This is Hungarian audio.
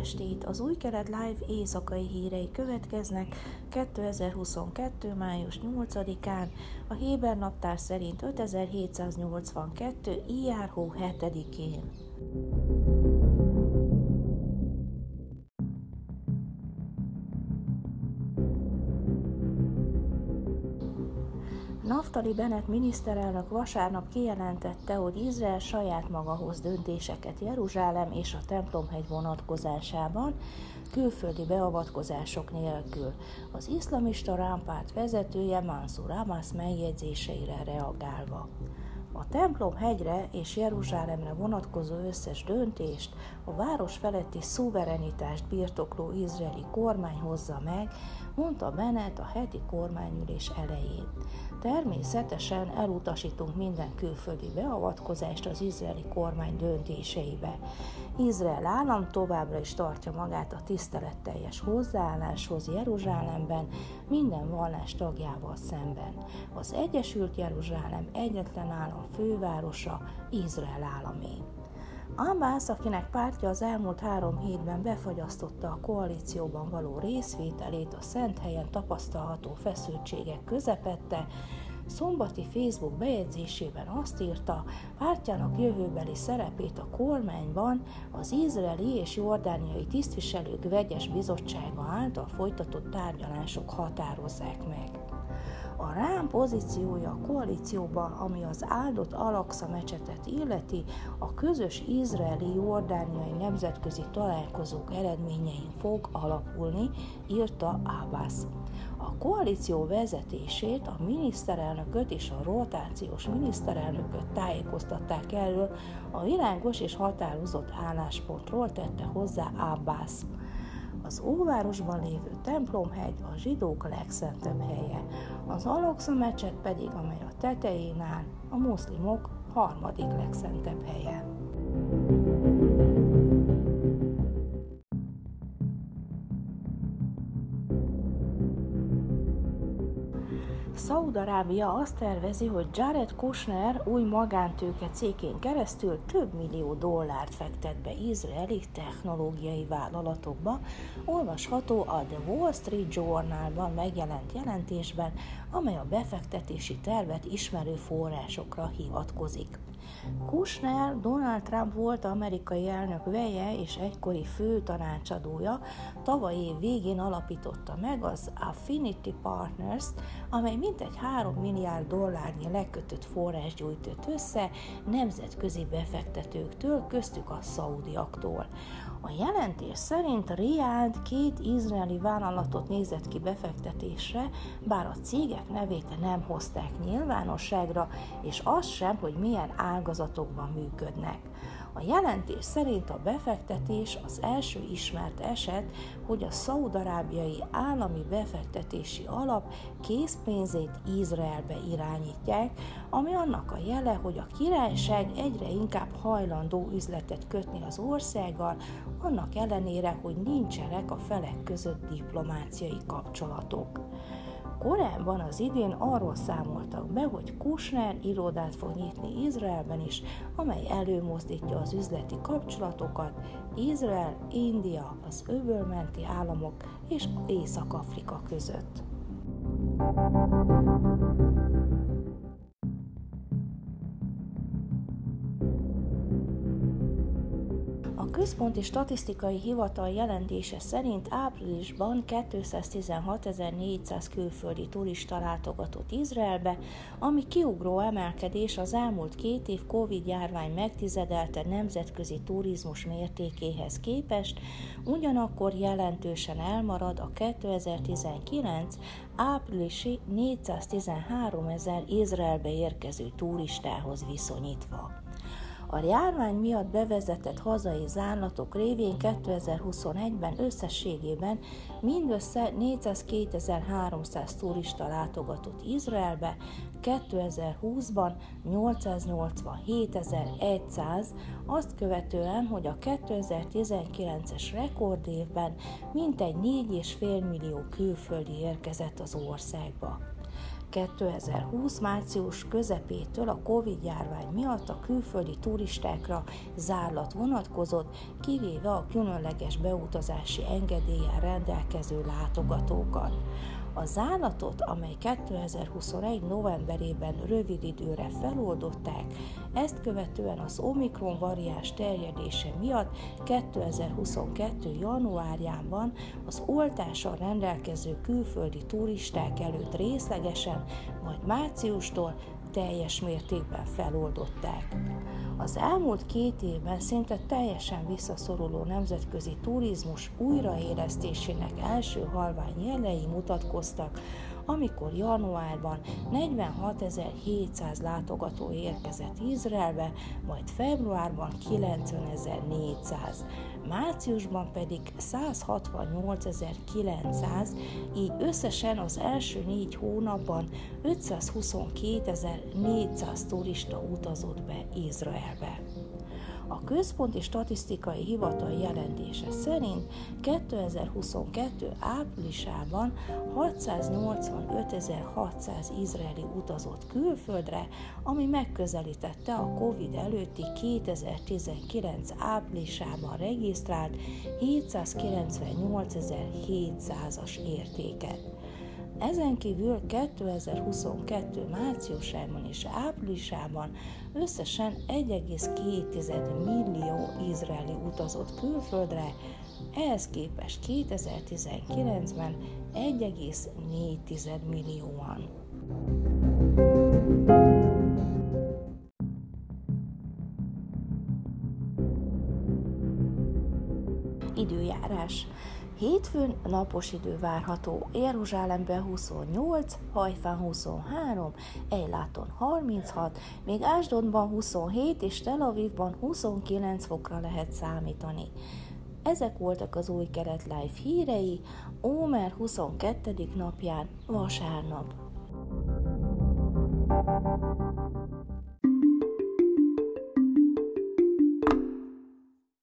estét! Az új kelet live éjszakai hírei következnek 2022. május 8-án, a Héber naptár szerint 5782. ijárhó 7-én. Naftali Bennett miniszterelnök vasárnap kijelentette, hogy Izrael saját maga hoz döntéseket Jeruzsálem és a templomhegy vonatkozásában, külföldi beavatkozások nélkül. Az iszlamista rámpárt vezetője Mansur Abbas megjegyzéseire reagálva. A templom hegyre és Jeruzsálemre vonatkozó összes döntést a város feletti szuverenitást birtokló izraeli kormány hozza meg, mondta Bennett a heti kormányülés elején. Természetesen elutasítunk minden külföldi beavatkozást az izraeli kormány döntéseibe. Izrael állam továbbra is tartja magát a tiszteletteljes hozzáálláshoz Jeruzsálemben minden vallás tagjával szemben. Az Egyesült Jeruzsálem egyetlen állam fővárosa Izrael államé. Abbas, akinek pártja az elmúlt három hétben befagyasztotta a koalícióban való részvételét a szent helyen tapasztalható feszültségek közepette, szombati Facebook bejegyzésében azt írta, pártjának jövőbeli szerepét a kormányban az izraeli és jordániai tisztviselők vegyes bizottsága által folytatott tárgyalások határozzák meg. A rám pozíciója a koalícióban, ami az áldott Alaksa mecsetet illeti, a közös izraeli-jordániai nemzetközi találkozók eredményein fog alapulni, írta Abbas. A koalíció vezetését, a miniszterelnököt és a rotációs miniszterelnököt tájékoztatták erről, a világos és határozott álláspontról tette hozzá Abbas. Az óvárosban lévő templomhegy a zsidók legszentebb helye, az Alaksa mecset pedig, amely a tetején áll, a muszlimok harmadik legszentebb helye. Szaudarábia azt tervezi, hogy Jared Kushner új magántőke cégén keresztül több millió dollárt fektet be izraeli technológiai vállalatokba, olvasható a The Wall Street Journalban megjelent jelentésben, amely a befektetési tervet ismerő forrásokra hivatkozik. Kushner Donald Trump volt amerikai elnök veje és egykori fő tanácsadója, tavaly év végén alapította meg az Affinity Partners, amely mintegy 3 milliárd dollárnyi lekötött forrás gyújtott össze nemzetközi befektetőktől, köztük a szaudiaktól. A jelentés szerint Riad két izraeli vállalatot nézett ki befektetésre, bár a cégek nevét nem hozták nyilvánosságra, és az sem, hogy milyen ágazatokban működnek. A jelentés szerint a befektetés az első ismert eset, hogy a szaudarábiai állami befektetési alap készpénzét Izraelbe irányítják, ami annak a jele, hogy a királyság egyre inkább hajlandó üzletet kötni az országgal, annak ellenére, hogy nincsenek a felek között diplomáciai kapcsolatok. Korábban az idén arról számoltak be, hogy Kushner irodát fog nyitni Izraelben is, amely előmozdítja az üzleti kapcsolatokat Izrael, India, az öbölmenti államok és Észak-Afrika között. Központi Statisztikai Hivatal jelentése szerint áprilisban 216.400 külföldi turista látogatott Izraelbe, ami kiugró emelkedés az elmúlt két év Covid-járvány megtizedelte nemzetközi turizmus mértékéhez képest, ugyanakkor jelentősen elmarad a 2019 áprilisi 413 ezer Izraelbe érkező turistához viszonyítva. A járvány miatt bevezetett hazai zárlatok révén 2021-ben összességében mindössze 402.300 turista látogatott Izraelbe, 2020-ban 887.100, azt követően, hogy a 2019-es rekordévben mintegy 4,5 millió külföldi érkezett az országba. 2020 március közepétől a Covid-járvány miatt a külföldi turistákra zárlat vonatkozott, kivéve a különleges beutazási engedéllyel rendelkező látogatókat. A zálatot, amely 2021. novemberében rövid időre feloldották, ezt követően az Omikron variáns terjedése miatt 2022. januárjában az oltással rendelkező külföldi turisták előtt részlegesen, majd márciustól teljes mértékben feloldották. Az elmúlt két évben szinte teljesen visszaszoruló nemzetközi turizmus újraélesztésének első halvány jelei mutatkoztak, amikor januárban 46.700 látogató érkezett Izraelbe, majd februárban 90.400, márciusban pedig 168.900, így összesen az első négy hónapban 522.400 turista utazott be Izraelbe. A Központi Statisztikai Hivatal jelentése szerint 2022. áprilisában 685.600 izraeli utazott külföldre, ami megközelítette a COVID előtti 2019 áprilisában regisztrált 798.700-as értéket. Ezen kívül 2022. márciusában és áprilisában összesen 1,2 millió izraeli utazott külföldre, ehhez képest 2019-ben 1,4 millióan. Időjárás Hétfőn napos idő várható, Jeruzsálemben 28, Hajfán 23, Ejláton 36, még Ásdodban 27 és Tel Avivban 29 fokra lehet számítani. Ezek voltak az új Keret Life hírei, Ómer 22. napján, vasárnap. thank you